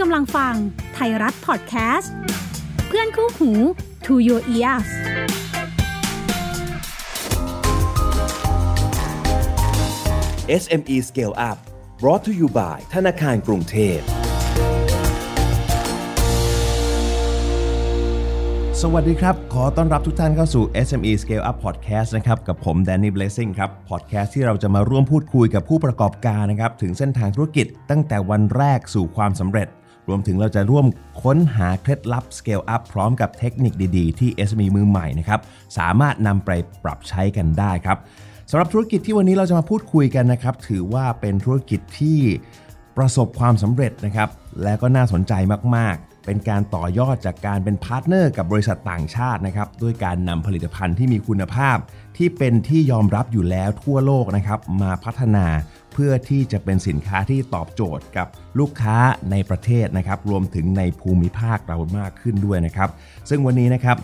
กำลังฟังไทยรัฐพอดแคสต์ เพื่อนคู่หู To Your Ears SME Scale Up brought to you by ธนาคารกรุงเทพ สวัสดีครับ ขอต้อนรับทุกท่านเข้าสู่ SME Scale Up Podcast นะครับ กับผม Danny Blessing ครับ Podcast ที่เราจะมาร่วมพูดคุยกับผู้ประกอบการนะครับ ถึงเส้นทางธุรกิจตั้งแต่วันแรกสู่ความสำเร็จ รวมถึงเราจะร่วมค้นหาเคล็ดลับ Scale Up พร้อมกับเทคนิคดีๆ ที่ SME มือใหม่นะครับสามารถนำไปปรับใช้กันได้ครับสำหรับธุรกิจที่วันนี้เราจะมาพูดคุยกันนะครับ ถือว่าเป็นธุรกิจที่ประสบความสำเร็จนะครับ และก็น่าสนใจมากๆ เป็นการต่อยอดจากการเป็น partner กับบริษัทต่างชาตินะครับ ด้วยการนำผลิตภัณฑ์ที่มีคุณภาพ ที่เป็นที่ยอมรับอยู่แล้วทั่วโลกนะครับ มาพัฒนา พื่อที่จะเป็นสินค้าที่ตอบโจทย์กับลูกค้าในประเทศนะครับ รวมถึงในภูมิภาคเรามากขึ้นด้วยนะครับ ซึ่งวันนี้นะครับ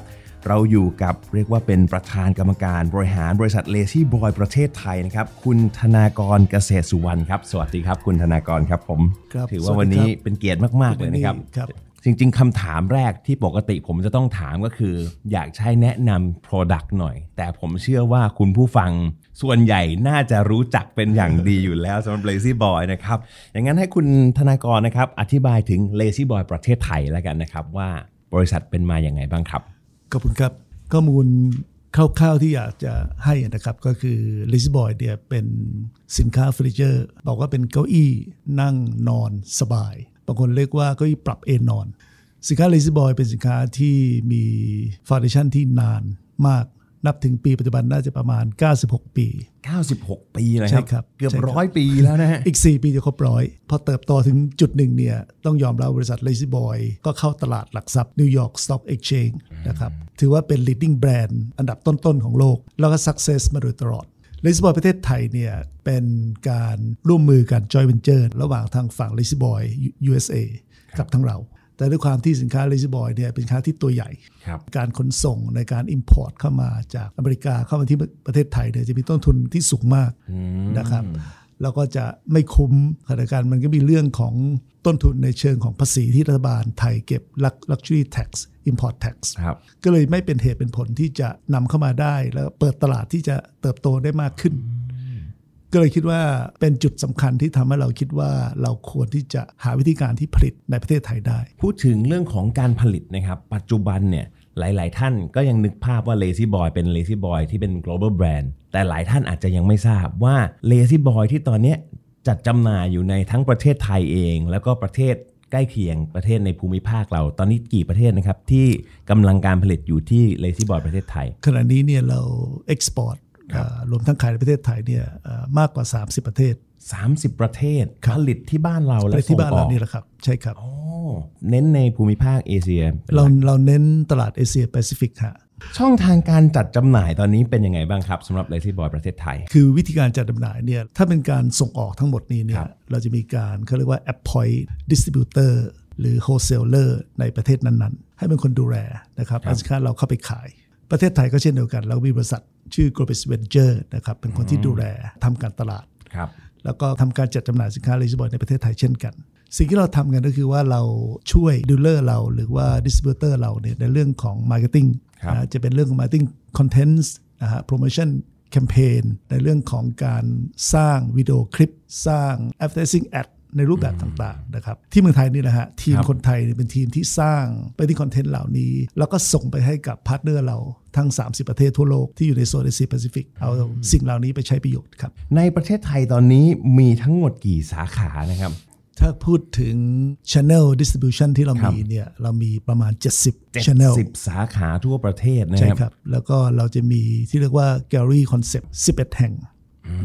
เราอยู่กับเรียกว่าเป็นประธานกรรมการบริหารบริษัทเลซี่บอยประเทศไทยนะครับ คุณธนากรเกษตรสุวรรณครับ สวัสดีครับ คุณธนากรครับผมครับถือสว่าวัวันสดีนี้ครับเป็นเกียรติมาก ๆ เลยนะครับครับ จริง ๆคำถามแรกที่ปกติผมจะต้องถามก็คือ อยากใช้แนะนำ Product หน่อย แต่ผมเชื่อว่าคุณผู้ฟังส่วนใหญ่น่าจะรู้จักเป็นอย่างดีอยู่แล้วสำหรับ Lazy Boy นะครับอย่างนั้นให้คุณธนากรนะครับ อธิบายถึง Lazy Boy ประเทศไทยแล้วกันนะครับ ว่าบริษัทเป็นมาอย่างไงบ้างครับขอบคุณครับ ข้อมูลคร่าวๆที่อยากจะให้นะครับก็คือ l a z y Boy เนี่ยเป็นสินค้าเฟอร์นิเจอร์บอกว่าเป็นเก้าอี้นั่งนอนสบาย บางคนเรียกว่าเก้าอี้ปรับเอนนอน สินค้า l a z y Boy เป็นสินค้าที่มีฟ u n เดชันที่นานมากนับถึงปีปัจจุบันน่าจะประมาณ 96 ปี 96 ปีเลยคใช่รับครับ เกือบใช่ครับร้อยปีแล้วนะฮะ อีก 4 ปีจะครบร้อยพอเติบโตถึงจุดหนึ่งเนี่ย ต้องยอมรับบริษัท Lazy Boy ก็เข้าตลาดหลักทรัพย์ New York Stock Exchange นะครับ ถือว่าเป็น leading brand อันดับต้น ๆ ของโลก แล้วก็ success มาโดยตลอด Lazy Boy ประเทศไทยเนี่ยเป็นการร่วมมือกัน joint venture ระหว่างทางฝั่ง Lazy Boy USA กับทั้งเรา แต่ด้วยความที่สินค้า Lazy Boy เนี่ยเป็นสินค้าที่ตัวใหญ่ครับการขนส่งในการ Import เข้ามาจากอเมริกาเข้ามาที่ประเทศไทยเนี่ยจะมีต้นทุนที่สูงมากนะครับ แล้วก็จะไม่คุ้มขณะเดียวกันมันก็มีเรื่องของต้นทุนในเชิงของภาษีที่รัฐบาลไทยเก็บ luxury tax import tax ครับก็เลยไม่เป็นเหตุเป็นผลที่จะนำเข้ามาได้ แล้วเปิดตลาดที่จะเติบโตได้มากขึ้น ก็เลยคิดว่าเป็นจุดสำคัญที่ทำให้เราคิดว่าเราควรที่จะหาวิธีการที่ผลิตในประเทศไทยได้ พูดถึงเรื่องของการผลิตนะครับ ปัจจุบันเนี่ยหลาย ๆ ท่านก็ยังนึกภาพว่า Lazy Boy เป็น Lazy Boy ที่เป็น global brand แต่หลายท่านอาจจะยังไม่ทราบว่า Lazy Boy ที่ตอนเนี้ยจัดจำหน่ายอยู่ในทั้งประเทศไทยเอง แล้วก็ประเทศใกล้เคียงประเทศในภูมิภาคเรา ตอนนี้กี่ประเทศนะครับ ที่กำลังการผลิตอยู่ที่ Lazy Boy ประเทศไทย ขณะนี้เนี่ยเรา export อ่ารวมทั้งขายในประเทศไทยเนี่ยเอ่อมากกว่า 30 ประเทศ 30 ประเทศผลิตที่บ้านเราไปและที่บ้านส่งอเราอกนี่แหละครับใช่ครับโอ้เน้นในภูมิภาคเอเชียเป็นหลักเราเราเน้นตลาดเอเชียแปซิฟิกฮะ ช่องทางการจัดจำหน่ายตอนนี้เป็นยังไงบ้างครับสำหรับ Lazy Boy ประเทศไทย คือวิธีการจัดจำหน่ายเนี่ยถ้าเป็นการส่งออกทั้งหมดนี้เนี่ครัยบเราจะมีการเขาเรียกว่า appoint distributor หรือ wholesaler ในประเทศนั้นๆ ให้เป็นคนดูแลนะครับเอาสินค้าเราเข้าไปขาย ประเทศไทยก็เช่นเดียวกัน เรามีบริษัทชื่อ Global Venture นะครับเป็นคนที่ดูแลทำการตลาดครับแล้วก็ทำการจัดจำหน่ายสินค้า La-Z-Boy ในประเทศไทยเช่นกันสิ่งที่เราทำกันก็คือว่าเราช่วย dealer เราหรือว่า distributor เราเนี่ยในเรื่องของ Marketing ครับนะ จะเป็นเรื่องของ Marketing Contents นะฮะ Promotion Campaign ในเรื่องของการสร้างวิดีโอคลิป สร้าง Advertising Ad ในรูปแบบต่างๆนะครับที่เมืองไทยนี่แหละฮะทีมครับคนไทยเนี่ยเป็นทีมที่สร้างไปที่คอนเทนต์เหล่านี้ แล้วก็ส่งไปให้กับ partner เราทั้ง 30 ประเทศทั่วโลกที่อยู่ในโซนเอเชียแปซิฟิกเอาสิ่งเหล่านี้ไปใช้ประโยชน์ครับ ในประเทศไทยตอนนี้มีทั้งหมดกี่สาขานะครับ ถ้าพูดถึง Channel Distribution ที่เราครับมีเนี่ยเรามีประมาณ 70 Channel 10 สาขาทั่วประเทศนะใช่ครับครับ แล้วก็เราจะมีที่เรียกว่า Gallery Concept 11 แห่ง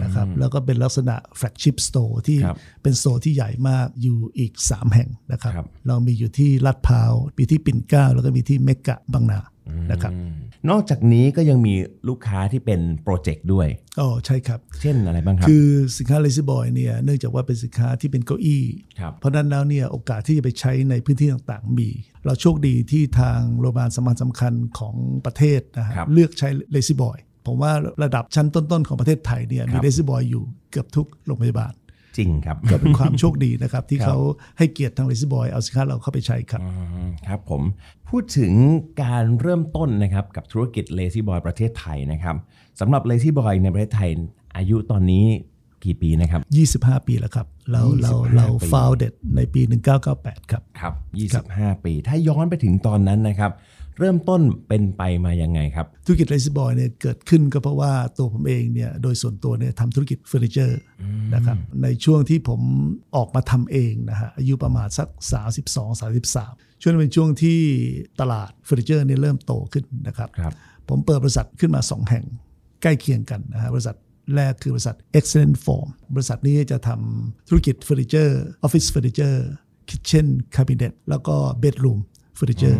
นะครับแล้วก็เป็นลักษณะ Flagship Store ที่ครับเป็นโซนที่ใหญ่มากอยู่อีก 3 แห่งนะครับครับเรามีอยู่ที่ลาดพร้าวมีที่ปิ่นเกล้าแล้วก็มีที่เมกะบางนา นะครับ นอกจากนี้ก็ยังมีลูกค้าที่เป็นโปรเจกต์ด้วยอ๋อใช่ครับ เช่นอะไรบ้างครับ คือสินค้า Lazy Boy เนี่ยเนื่องจากว่าเป็นสินค้าที่เป็นเก้าอี้ครับเพราะฉะนั้นแล้วเนี่ยโอกาสที่จะไปใช้ในพื้นที่ต่างๆมี เราโชคดีที่ทางโรงพยาบาลสำคัญสำคัญของประเทศนะฮะครับเลือกใช้ Lazy Boy ผมว่าระดับชั้นต้นๆ ของประเทศไทยเนี่ยมีครับ Lazy Boy อยู่เกือบทุกโรงพยาบาล จริงครับก็เป็นความโชคดีนะครับ ที่ครับเขาให้เกียรติทาง Lazy Boy เอาสินค้าเราเข้าไปใช้ครับอืมครับผมพูดถึงการเริ่มต้นนะครับกับธุรกิจ Lazy Boy ประเทศไทยนะครับสำหรับ Lazy Boy ในประเทศไทยอายุตอนนี้กี่ปีนะครับ 25 ปีแล้วครับ เราเรา25เราปี founded ในปี 1998 ครับ ครับ 25 ปี ถ้าย้อนไปถึงตอนนั้นนะครับ เริ่มต้นเป็นไปมายังไงครับ ธุรกิจ Lazy Boy เนี่ยเกิดขึ้นก็เพราะว่าตัวผมเองเนี่ยโดยส่วนตัวเนี่ยทำธุรกิจเฟอร์นิเจอร์นะครับในช่วงที่ผมออกมาทำเองนะฮะอายุประมาณสัก 32 33 ช่วงนั้นเป็นช่วงที่ตลาดเฟอร์นิเจอร์เนี่ยเริ่มโตขึ้นนะครับครับผมเปิดบริษัทขึ้นมา 2 แห่งใกล้เคียงกันนะฮะบริษัทแรกคือบริษัท Excellent Form บริษัทนี้จะทำธุรกิจเฟอร์นิเจอร์ออฟฟิศเฟอร์นิเจอร์ kitchen cabinet แล้วก็ bedroom เฟอร์นิเจอร์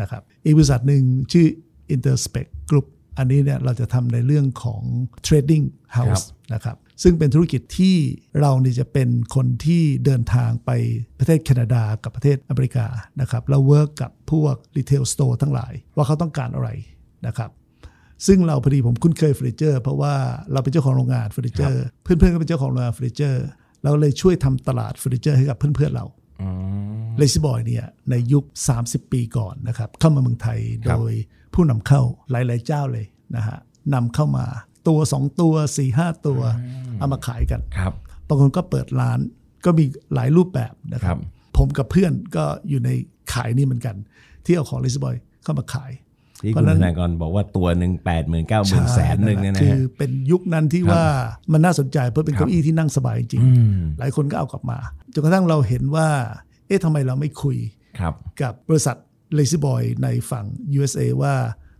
นะครับอีกบริษัทหนึ่งชื่อ Interspec Group อันนี้เนี่ยเราจะทำในเรื่องของ Trading ครั House บนะครับซึ่งเป็นธุรกิจที่เราเนี่ยจะเป็นคนที่เดินทางไปประเทศแคนาดากับประเทศอเมริกานะครับแล้ว work กับพวก retail store ทั้งหลาย ว่าเขาต้องการอะไรนะครับซึ่งเราพอดีผมคุ้นเคยเฟอร์นิเจอร์ เพราะว่าเราเป็นเจ้าของโรงงานเฟอร์นิเจอร์ เพื่อนๆก็เป็นเจ้าของโรงงานเฟอร์นิเจอร์เราเลยช่วยทำตลาดเฟอร์นิเจอร์ให้กับเพื่อนๆเรา Lazy Boy เนี่ยในยุค 30 ปีก่อนนะครับเข้ามาเมืองไทยครับโดยผู้นำเข้าหลาย ๆ เจ้าเลยนะฮะนำเข้ามาตัว 2 ตัว 4 5 ตัว เอามาขายกันครับบางคนก็เปิดร้านก็มีหลายรูปแบบนะครับครับผมกับเพื่อนก็อยู่ในขายนี่เหมือนกัน ที่เอาของ Lazy Boy เข้ามาขาย เพคุณราะฉะนั้นที่คุณธนากรบอกว่าตัวหนึ่งแปดหมื่นเก้าหมื่นแสนหนึ่งเนี่ยนะฮะคือเป็นยุคนั้นที่ว่ามันน่าสนใจเพราะเป็นครับเก้าอี้ที่นั่งสบายจริงอืมหลายคนก็เอากลับมาจนกระทั่งเราเห็นว่า เอ๊ะทำไมเราไม่คุยครับกับบริษัท Lazy Boy ในฝั่ง USA ว่า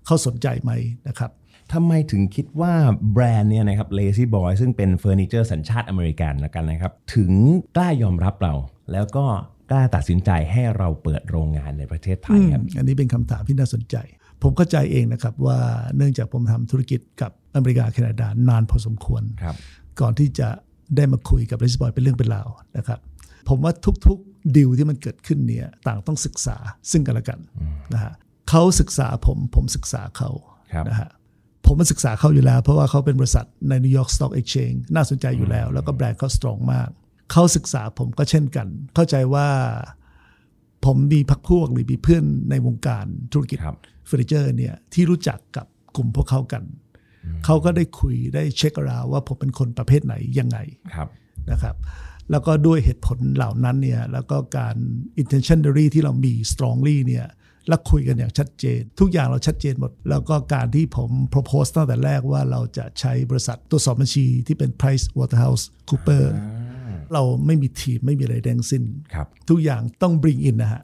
เขาสนใจไหมนะครับทำไมถึงคิดว่าแบรนด์เนี่ยนะครับ Lazy Boy ซึ่งเป็นเฟอร์นิเจอร์สัญชาติอเมริกันแล้วกันนะครับ ถึงกล้ายอมรับเรา แล้วก็กล้าตัดสินใจให้เราเปิดโรงงานในประเทศไทยครับ อันนี้เป็นคำถามที่น่าสนใจ ผมเข้าใจเองนะครับว่าเนื่องจากผมทำธุรกิจกับอเมริกาแคนาดานานพอสมควรครับ ก่อนที่จะได้มาคุยกับ Lazy Boy เป็นเรื่องเป็นราวนะครับ ผมว่าทุกๆดีลที่มันเกิดขึ้นเนี่ยต่างต้องศึกษาซึ่งกันและกันนะฮะเขาศึกษาผมผมศึกษาเขาครับนะฮะผมมาศึกษาเขาอยู่แล้ว เพราะว่าเขาเป็นบริษัทใน New York Stock Exchange น่าสนใจอยู่แล้ว แล้วก็แบรนด์เขาสตรองมาก เขาศึกษาผมก็เช่นกัน เข้าใจว่า ผมมีพักพวกหรือมีเพื่อนในวงการธุรกิจครับเฟอร์นิเจอร์เนี่ยที่รู้จักกับกลุ่มพวกเขากัน เขาก็ได้คุยได้เช็คราวว่าผมเป็นคนประเภทไหนยังไงครับนะครับ แล้วก็ด้วยเหตุผลเหล่านั้นเนี่ยแล้วก็การ intentionally ที่เรามี strongly เนี่ยแล้วคุยกันอย่างชัดเจน ทุกอย่างเราชัดเจนหมด แล้วก็การที่ผม propose ตั้งแต่แรกว่าเราจะใช้บริษัทตรวจสอบบัญชีที่เป็น Price Waterhouse Cooper เราไม่มีทีมไม่มีอะไรแดงสิ้นครับทุกอย่างต้อง bring in นะฮะ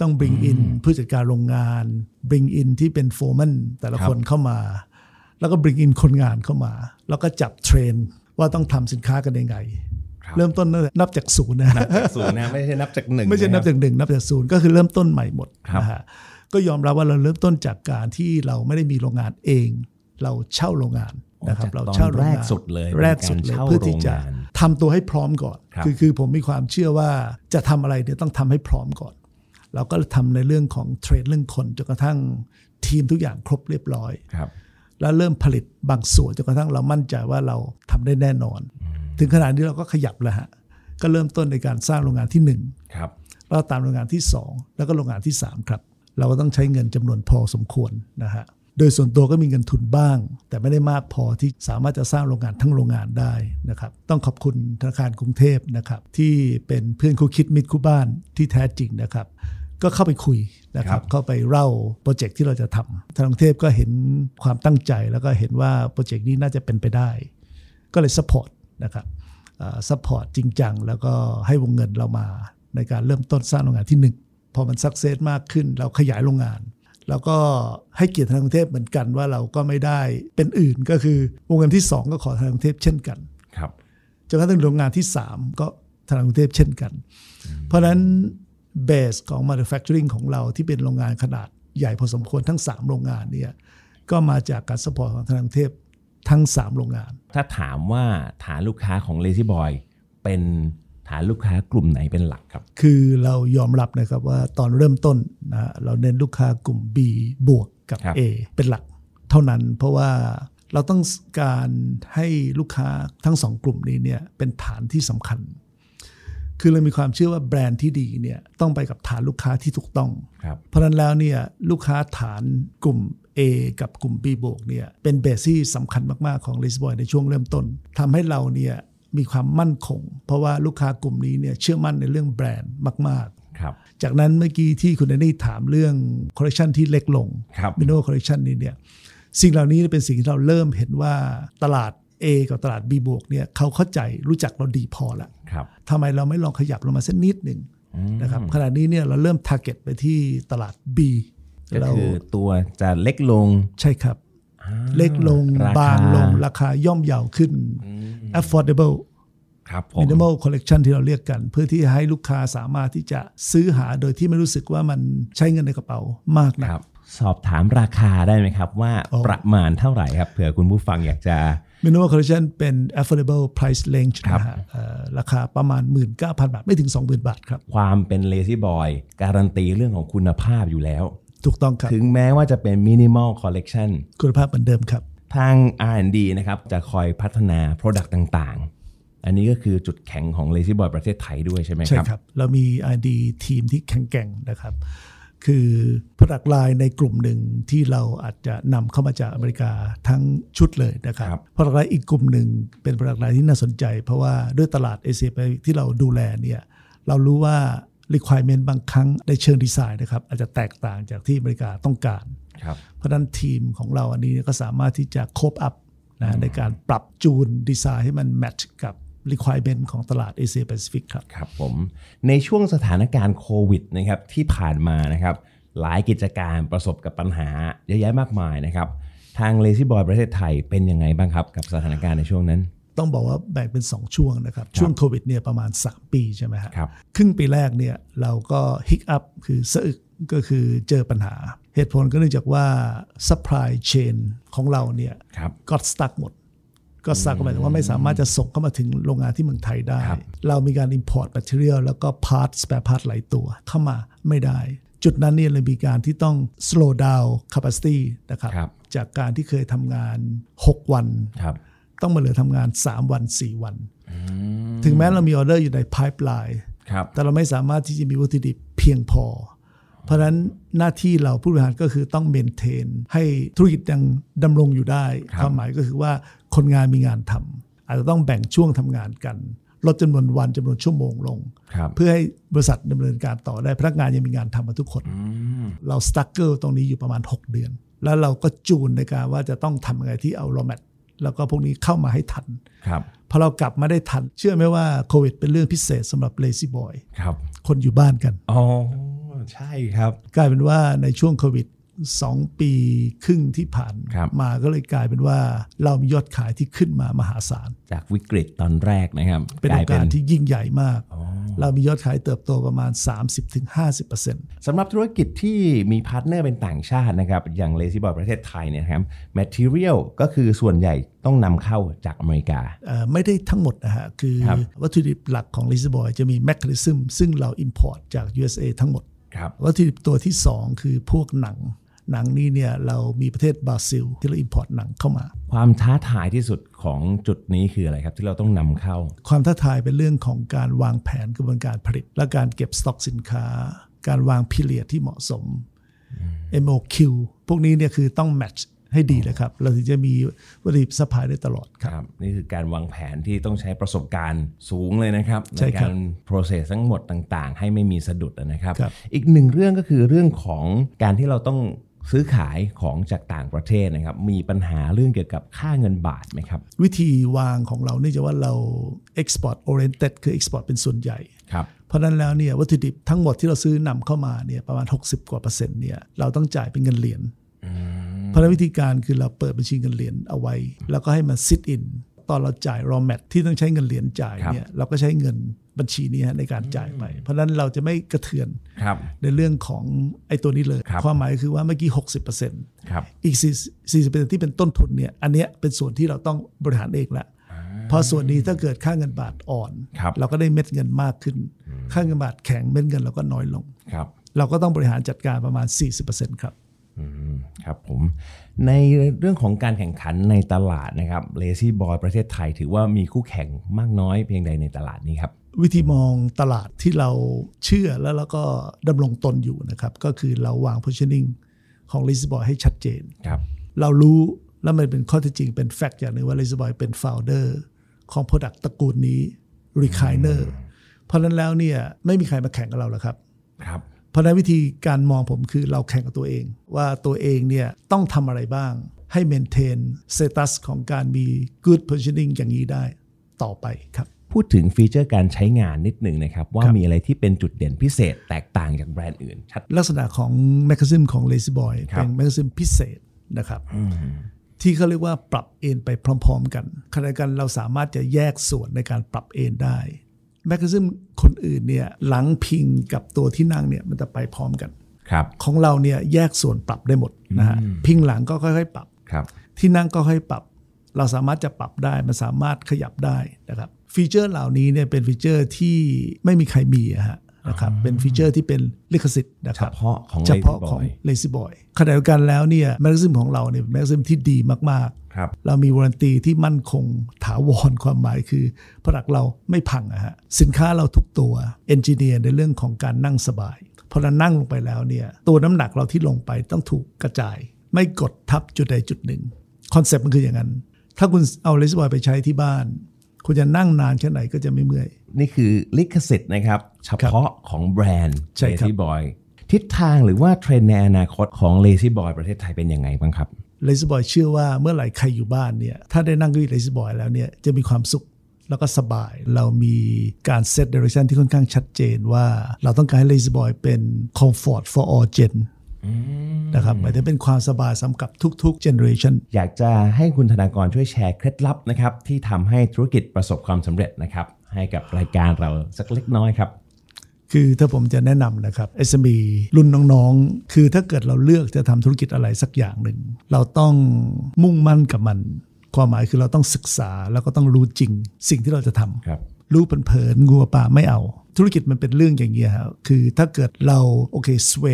ต้อง bring in ผู้จัดการโรงงาน bring in ที่เป็นโฟร์มันแต่ละครับคนเข้ามา แล้วก็ bring in คนงานเข้ามา แล้วก็จับเทรนว่าต้องทำสินค้ากันยังไงครับเริ่มต้นนับจากศูนย์นะฮะศูนย์นะไม่ใช่นับจากหนึ่งไม่ใช่นับะคจากหนึ่งนับจากศูนย์ก็คือเริ่มต้นใหม่หมดครับนะฮะก็ยอมรับว่าเราเริ่มต้นจากการที่เราไม่ได้มีโรงงานเอง เราเช่าโรงงานนะครับจากเราตอนเช่าโรงแรกงานสุดเลยแรกสุดเลยเป็นการเช่าเพื่อที่จะ โรงงานทำตัวให้พร้อมก่อนครับคือคือผมมีความเชื่อว่าจะทำอะไรเนี่ยต้องทำให้พร้อมก่อน เราก็ทำในเรื่องของเทรดเรื่องคนจนกระทั่งทีมทุกอย่างครบเรียบร้อยครับแล้วเริ่มผลิตบางส่วนจนกระทั่งเรามั่นใจว่าเราทำได้แน่นอน ถึงขนาดนี้เราก็ขยับแล้วฮะก็เริ่มต้นในการสร้างโรงงานที่หนึ่งครับแล้วตามโรงงานที่ 2 แล้วก็โรงงานที่ 3 ครับ เราก็ต้องใช้เงินจำนวนพอสมควรนะฮะ โดยส่วนตัวก็มีเงินทุนบ้าง แต่ไม่ได้มากพอที่สามารถจะสร้างโรงงานทั้งโรงงานได้นะครับต้องขอบคุณธนาคารกรุงเทพนะครับที่เป็นเพื่อนคู่คิดมิตรคู่บ้านที่แท้จริงนะครับ ก็เข้าไปคุยนะครับครับเข้าไปเล่าโปรเจกต์ที่เราจะทำธนาคารกรุงเทพก็เห็นความตั้งใจแล้วก็เห็นว่าโปรเจกต์นี้น่าจะเป็นไปได้ ก็เลย support นะครับ support จริงจังแล้วก็ให้วงเงินเรามาในการเริ่มต้นสร้างโรงงานที่ 1 พอมัน success มากขึ้นเราขยายโรงงาน แล้วก็ให้เกียรติธนาคารกรุงเทพเหมือนกันว่าเราก็ไม่ได้เป็นอื่นก็คือวงเงินที่ 2 ก็ขอธนาคารกรุงเทพเช่นกันครับจนกระทั่งโรงงานที่ 3 ก็ธนาคารกรุงเทพเช่นกัน เพราะฉะนั้นเบสของ manufacturing ของเราที่เป็นโรงงานขนาดใหญ่พอสมควรทั้ง 3 โรงงานเนี่ยก็มาจากการสปอร์ตของธนาคารกรุงเทพทั้ง 3 โรงงาน ถ้าถามว่าฐานลูกค้าของ Lazy Boy เป็น ฐานลูกค้ากลุ่มไหนเป็นหลักครับ คือเรายอมรับนะครับว่าตอนเริ่มต้นนะเราเน้นลูกค้ากลุ่ม B บวกกับครับ A เป็นหลักเท่านั้นเพราะว่าเราต้องการให้ลูกค้าทั้งสองกลุ่มนี้เนี่ยเป็นฐานที่สำคัญ คือเรามีความเชื่อว่าแบรนด์ที่ดีเนี่ยต้องไปกับฐานลูกค้าที่ถูกต้องครับเพราะฉะนั้นแล้วเนี่ยลูกค้าฐานกลุ่ม A กับกลุ่ม B บวกเนี่ยเป็นเบสที่สำคัญมาก ๆ ของ l i s b o y ในช่วงเริ่มต้นทำให้เราเนี่ย มีความมั่นคง เพราะว่าลูกค้ากลุ่มนี้เนี่ยเชื่อมั่นในเรื่องแบรนด์มากครับๆจากนั้นเมื่อกี้ที่คุณแดนนี่ถามเรื่องคอลเลคชันที่เล็กลงครับ minimal collection นี้เนี่ยสิ่งเหล่านี้เป็นสิ่งที่เราเริ่มเห็นว่าตลาด A กับตลาด B บวกเนี่ยเขาเข้าใจรู้จักเราดีพอแล้วครับทำไมเราไม่ลองขยับลงมาสักนิดหนึ่งนะครับขณะนี้เนี่ยเราเริ่ม t a r g e t ไปที่ตลาด B ก็เราคือตัวจะเล็กลงใช่ครับ เล็กลงราคาบางลงราคาย่อมเยาวขึ้น affordable ครับผม minimal collection ที่เราเรียกกัน เพื่อที่จะให้ลูกค้าสามารถที่จะซื้อหาโดยที่ไม่รู้สึกว่ามันใช้เงินในกระเป๋ามากนะครับ สอบถามราคาได้ไหมครับ ว่าอ๋อประมาณเท่าไหร่ครับเผื่อคุณผู้ฟังอยากจะ minimal collection เป็น affordable price range ครับนะฮะเอ่อราคาประมาณ 19,000 บาท ไม่ถึง 20,000 บาทครับ ความเป็นเลซี่บอยการันตีเรื่องของคุณภาพอยู่แล้ว ถูกต้องครับ ถึงแม้ว่าจะเป็นมินิมอลคอลเล t ชันคุณภาพเหมือนเดิมครับ ทาง R&D นะครับจะคอยพัฒนา Product ต่างๆ อันนี้ก็คือจุดแข็งของ Lazy Boy ประเทศไทยด้วยใช่ไหมใช่ครับครับ เรามี ID ทีมที่แข็งแกร่งนะครับ คือ Product Line ในกลุ่มหนึ่งที่เราอาจจะนำเข้ามาจากอเมริกาทั้งชุดเลยนะครับครับ Product Line อีกกลุ่มหนึ่งเป็น Product Line ที่น่าสนใจ เพราะว่าด้วยตลาดเอเชียที่เราดูแลเนี่ยเรารู้ว่า requirement บางครั้งในเชิงดีไซน์นะครับอาจจะแตกต่างจากที่อเมริกาต้องการครับ เพราะฉะนั้นทีมของเราอันนี้ก็สามารถที่จะ come up นะในการปรับจูนดีไซน์ให้มัน match กับ requirement ของตลาดเอเชียแปซิฟิกครับครับผมในช่วงสถานการณ์โควิดนะครับที่ผ่านมานะครับหลายกิจการประสบกับปัญหาเยอะแยะมากมายนะครับทาง Lazy Boy ประเทศไทยเป็นยังไงบ้างครับ กับสถานการณ์ในช่วงนั้น ต้องบอกว่าแบ่งเป็น 2 ช่วงนะครับ ช่วงโควิดเนี่ยประมาณ 3 ปีใช่ไหมฮะครับครึ่งปีแรกเนี่ยเราก็ฮิกอัพคือสะอึกก็คือเจอปัญหา เหตุผลก็เนื่องจากว่า supply chain ของเราเนี่ยครับก็สตั๊กหมด ก็สตั๊กหมายถึงว่าไม่สามารถจะส่งเข้ามาถึงโรงงานที่เมืองไทยได้ครับเรามีการ import material แล้วก็ parts spare part หลายตัวเข้ามาไม่ได้ จุดนั้นเนี่ยเลยมีการที่ต้อง slow down capacity นะครับครับจากการที่เคยทำงาน 6 วันครับต้องมาเหลือทำงาน 3 วัน 4 วัน ถึงแม้เรามีออเดอร์อยู่ใน pipeline ครับแต่เราไม่สามารถที่จะมีวัตถุดิบเพียงพอ เพราะฉะนั้นหน้าที่เราผู้บริหารก็คือต้องเมนเทน ให้ธุรกิจยังดำรงอยู่ได้ครับความหมายก็คือว่าคนงานมีงานทำอาจจะต้องแบ่งช่วงทำงานกัน ลดจำนวนวันจำนวนชั่วโมงลงครับเพื่อให้บริษัทดำเนินการต่อได้พนักงานยังมีงานทำมาทุกคน เราสตั๊กเกิลตรงนี้อยู่ประมาณ 6 เดือน แล้วเราก็จูนในการว่าจะต้องทำยังไงที่เอาโรแมทแล้วก็พวกนี้เข้ามาให้ทันครับพอเรากลับมาได้ทัน เชื่อไหมว่าโควิดเป็นเรื่องพิเศษสำหรับ Lazy Boy ครับคนอยู่บ้านกันอ๋อ ใช่ครับ กลายเป็นว่าในช่วงโควิด2 ปีครึ่งที่ผ่านครับมาก็เลยกลายเป็นว่าเรามียอดขายที่ขึ้นมามหาศาล จากวิกฤตตอนแรกนะครับ เป็นกโอลายกาสที่ยิ่งใหญ่มากอ๋อเรามียอดขายเติบโตประมาณ 30-50%สำหรับธุรกิจที่มี partner เป็นต่างชาตินะครับ อย่าง Lazy Boy ประเทศไทยเนี่ยนะครับ Material ก็คือส่วนใหญ่ต้องนำเข้าจากอเมริกาเอ่อไม่ได้ทั้งหมดนะฮะ คือครับวัตถุดิบหลักของ Lazy Boy จะมีแม c ค n ิซึมซึ่งเรา Import จาก USA ทั้งหมดครับ วัตถุดิบตัวที่ 2 คือพวกหนัง หนังนี้เนี่ยเรามีประเทศบราซิล ที่เรา Import หนังเข้ามา ความท้าทายที่สุดของจุดนี้คืออะไรครับ ที่เราต้องนำเข้า ความท้าทายเป็นเรื่องของการวางแผนกระบวนการผลิต และการเก็บสต็อกสินค้า การวาง period ที่เหมาะสม MOQ พวกนี้เนี่ยคือต้อง match ให้ดีเลยครับ เราถึงจะมีวัตถุดิบ supply ได้ตลอดครับครับ นี่คือการวางแผนที่ต้องใช้ประสบการณ์สูงเลยนะครับใช่ในครักาบร process ทั้งหมดต่างๆ ให้ไม่มีสะดุดนะครับครับ อีกหนึ่งเรื่องก็คือเรื่องของการที่เราต้องซื้อขายของจากต่างประเทศนะครับ มีปัญหาเรื่องเกี่ยวกับค่าเงินบาทไหมครับ วิธีวางของเราเนื่องจากว่าเรา export oriented คือ export เป็นส่วนใหญ่ครับเพราะฉะนั้นแล้วเนี่ยวัตถุดิบทั้งหมดที่เราซื้อนำเข้ามาเนี่ยประมาณ 60 กว่าเปอร์เซ็นต์เนี่ยเราต้องจ่ายเป็นเงินเหรียญ เพราะฉะนั้นวิธีการคือเราเปิดบัญชีเงินเหรียญเอาไว้ แล้วก็ให้มัน sit in ตอนเราจ่าย raw mat ที่ต้องใช้เงินเหรียญจ่ายเนี่ยเราก็ใช้เงินบัญชีนี้ฮะในการจ่ายไป เพราะฉะนั้นเราจะไม่กระเทือนครับในเรื่องของไอ้ตัวนี้เลยครับความหมายคือว่าเมื่อกี้ 60%ครับอีก40 40%ที่เป็นต้นทุนเนี่ยอันเนี้ยเป็นส่วนที่เราต้องบริหารเองละเพราะส่วนนี้ถ้าเกิดค่าเงินบาทอ่อนครับเราก็ได้เม็ดเงินมากขึ้น ค่าเงินบาทแข็งเม็ดเงินเราก็น้อยลงครับเราก็ต้องบริหารจัดการประมาณ 40%ครับออืม ครับผมในเรื่องของการแข่งขันในตลาดนะครับ Lazy Boy ประเทศไทย ถือว่ามีคู่แข่งมากน้อยเพียงใดในตลาดนี้ครับวิธีมองตลาดที่เราเชื่อแล้วเราก็ดำรงตนอยู่นะครับก็คือเราวาง positioning ของ Lazy Boy ให้ชัดเจนครับเรารู้แล้วมันเป็นข้อเท็จจริงเป็นแฟกต์อย่างหนึ่งว่า Lazy Boy เป็น founder ของ Product ตระกูลนี้ Recliner เพราะฉะนั้นแล้วเนี่ยไม่มีใครมาแข่งกับเราแล้วครับครับ เพราะฉะนั้นวิธีการมองผมคือเราแข่งกับตัวเอง ว่าตัวเองเนี่ยต้องทำอะไรบ้างให้ maintain status ของการมี good positioning อย่างนี้ได้ต่อไปครับ พูดถึงฟีเจอร์การใช้งานนิดหนึ่งนะครับ ว่าครับมีอะไรที่เป็นจุดเด่นพิเศษแตกต่างจากแบรนด์อื่น ชัด ลักษณะของ mechanism ของ Lazy Boy ครับเป็น mechanism พิเศษนะครับที่เขาเรียกว่าปรับเอนไปพร้อม ๆ กันขณะเดียวกันเราสามารถจะแยกส่วนในการปรับเอนได้ mechanism คนอื่นเนี่ยหลังพิงกับตัวที่นั่งเนี่ยมันจะไปพร้อมกันครับของเราเนี่ยแยกส่วนปรับได้หมดนะฮะพิงหลังก็ค่อยๆปรับครับ ที่นั่งก็ค่อยปรับ เราสามารถจะปรับได้มันสามารถขยับได้นะครับฟีเจอร์เหล่านี้เนี่ยเป็นฟีเจอร์ที่ไม่มีใครมีอะฮะนะครับเป็นฟีเจอร์ที่เป็นลิขสิทธิ์นะครับเฉพาะของ Lazy Boy เฉพาะของ Lazy Boy ขณะเดียวกันแล้วเนี่ย mechanism ของเราเนี่ยเป็น mechanism ที่ดีมากครับๆ เรามี warranty ที่มั่นคงถาวรความหมายคือผลักเราไม่พังอะฮะสินค้าเราทุกตัว engineer ในเรื่องของการนั่งสบายพอเรานั่งลงไปแล้วเนี่ยตัวน้ำหนักเราที่ลงไปต้องถูกกระจาย ไม่กดทับจุดใดจุดหนึ่งคอนเซ็ปต์มันคืออย่างนั้น ถ้าคุณเอา Lazy Boy ไปใช้ที่บ้านคุณจะนั่งนานแค่ไหนก็จะไม่เมื่อย นี่คือลิขสิทธิ์นะครับ เฉพาะของแบรนด์ใช่ครับ Lazy Boy ทิศทางหรือว่าเทรนด์ในอนาคตของ Lazy Boy ประเทศไทยเป็นยังไงบ้างครับ Lazy Boy เชื่อว่าเมื่อไหร่ใครอยู่บ้านเนี่ยถ้าได้นั่งกับ Lazy Boy แล้วเนี่ยจะมีความสุขแล้วก็สบายเรามีการ set direction ที่ค่อนข้างชัดเจนว่าเราต้องการให้ Lazy Boy เป็น comfort for all gen นะครับหมายถึงเป็นความสบายสำหรับทุกๆ generation อยากจะให้คุณธนากรช่วยแชร์เคล็ดลับนะครับที่ทำให้ธุรกิจประสบความสำเร็จนะครับให้กับรายการเราสักเล็กน้อยครับ คือถ้าผมจะแนะนำนะครับ SME รุ่นน้องๆ คือถ้าเกิดเราเลือกจะทำธุรกิจอะไรสักอย่างหนึ่ง เราต้องมุ่งมั่นกับมัน ความหมายคือเราต้องศึกษาแล้วก็ต้องรู้จริง สิ่งที่เราจะทำครับรู้เผินๆงัวป่าไม่เอา ธุรกิจมันเป็นเรื่องอย่างเงี้ยครับคือถ้าเกิดเราโอเคสเว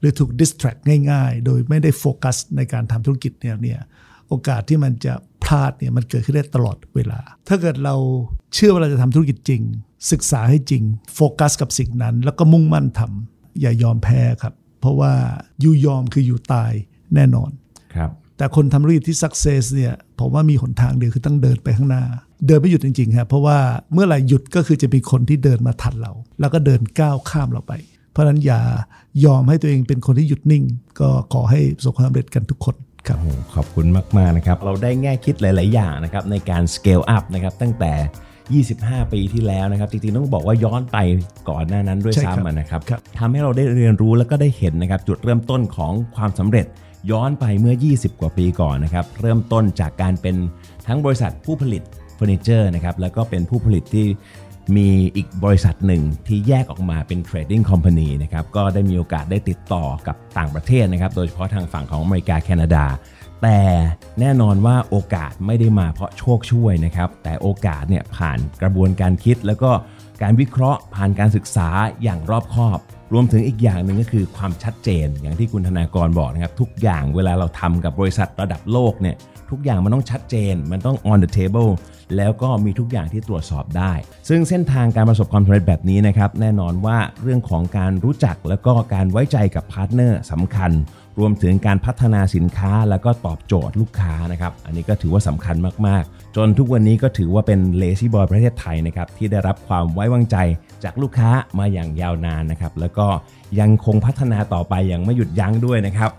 หรือถูก distract ง่ายๆ โดยไม่ได้โฟกัสในการทำธุรกิจเนี่ยเนี่ย โอกาสที่มันจะพลาดเนี่ยมันเกิดขึ้นได้ตลอดเวลา ถ้าเกิดเราเชื่อว่าเราจะทำธุรกิจจริง ศึกษาให้จริง โฟกัสกับสิ่งนั้น แล้วก็มุ่งมั่นทำอย่ายอมแพ้ครับ เพราะว่าอยู่ยอมคืออยู่ตายแน่นอนครับแต่คนทำธุรกิจที่ success เนี่ยผมว่ามีหนทางเดียวคือต้องเดินไปข้างหน้า เดินไม่หยุดจริงๆครับเพราะว่าเมื่อไหร่หยุดก็คือจะมีคนที่เดินมาทันเรา แล้วก็เดินก้าวข้ามเราไป เพราะฉะนั้นอย่ายอมให้ตัวเองเป็นคนที่หยุดนิ่ง ก็ขอให้ประสบความสำเร็จกันทุกคน ครับโอ้โหขอบคุณมาก ๆ นะครับ เราได้แง่คิดหลาย ๆ อย่างนะครับในการ scale up นะครับตั้งแต่ 25 ปีที่แล้วนะครับ จริง ๆ ต้องบอกว่าย้อนไปก่อนหน้านั้นด้วยใช่ครับซ้ำอะนะครับครับทำให้เราได้เรียนรู้แล้วก็ได้เห็นนะครับจุดเริ่มต้นของความสำเร็จย้อนไปเมื่อ 20 กว่าปีก่อนนะครับ เริ่มต้นจากการเป็นทั้งบริษัทผู้ผลิตเฟอร์นิเจอร์นะครับแล้วก็เป็นผู้ผลิตที่ มีอีกบริษัทหนึ่งที่แยกออกมาเป็น trading company นะครับก็ได้มีโอกาสได้ติดต่อกับต่างประเทศนะครับ โดยเฉพาะทางฝั่งของอเมริกาแคนาดา แต่แน่นอนว่าโอกาสไม่ได้มาเพราะโชคช่วยนะครับ แต่โอกาสเนี่ยผ่านกระบวนการคิดแล้วก็การวิเคราะห์ผ่านการศึกษาอย่างรอบคอบ รวมถึงอีกอย่างหนึ่งก็คือความชัดเจน อย่างที่คุณธนากรบอกนะครับ ทุกอย่างเวลาเราทำกับบริษัทระดับโลกเนี่ยทุกอย่างมันต้องชัดเจน มันต้อง on the table แล้วก็มีทุกอย่างที่ตรวจสอบได้ ซึ่งเส้นทางการประสบความสำเร็จแบบนี้นะครับ แน่นอนว่าเรื่องของการรู้จักแล้วก็การไว้ใจกับ partner สำคัญ รวมถึงการพัฒนาสินค้าแล้วก็ตอบโจทย์ลูกค้านะครับ อันนี้ก็ถือว่าสำคัญมากๆ จนทุกวันนี้ก็ถือว่าเป็น Lazy Boy ประเทศไทยนะครับที่ได้รับความไว้วางใจจากลูกค้ามาอย่างยาวนานนะครับแล้วก็ยังคงพัฒนาต่อไปอย่างไม่หยุดยั้งด้วยนะครับ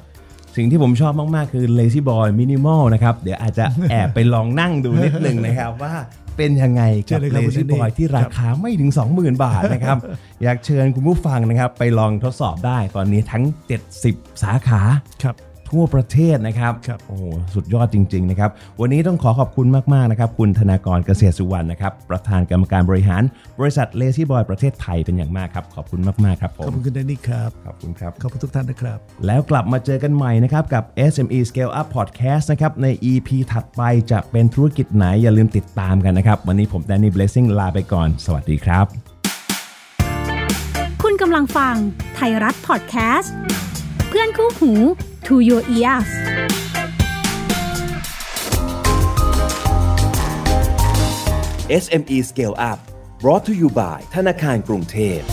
สิ่งที่ผมชอบมาก ๆ คือ Lazy Boy Minimal นะครับ เดี๋ยวอาจจะแอบไปลองนั่งดูนิดหนึ่งนะครับ ว่า เป็นยังไงเชิกับญเลยครับ Lazy คุณแดนนี่ Boy ที่ราคาไม่ถึง 20,000 บาทนะครับ อยากเชิญคุณผู้ฟังนะครับ ไปลองทดสอบได้ตอนนี้ทั้ง 70 สาขาครับ ทั่วประเทศนะครับครับโอ้โหสุดยอดจริง ๆ นะครับ วันนี้ต้องขอขอบคุณมากๆนะครับ คุณธนากรเกษตรสุวรรณนะครับ ประธานกรรมการบริหาร บริษัท Lazy Boy ประเทศไทยเป็นอย่างมากครับ ขอบคุณมากๆครับผขอบมคุณคุณแดนนี่ครับ ขอบคุณครับ ขอบคุณทุกท่านนะครับ แล้วกลับมาเจอกันใหม่นะครับกับ SME Scale Up Podcast นะครับใน EP ถัดไปจะเป็นธุรกิจไหนอย่าลืมติดตามกันนะครับ วันนี้ผมแดนนี่ Blessing ลาไปก่อน สวัสดีครับ คุณกำลังฟังไทยรัฐพอดแคสต์เพื่อนคู่หู to your ears SME Scale Up brought to you by ธนาคารกรุงเทพ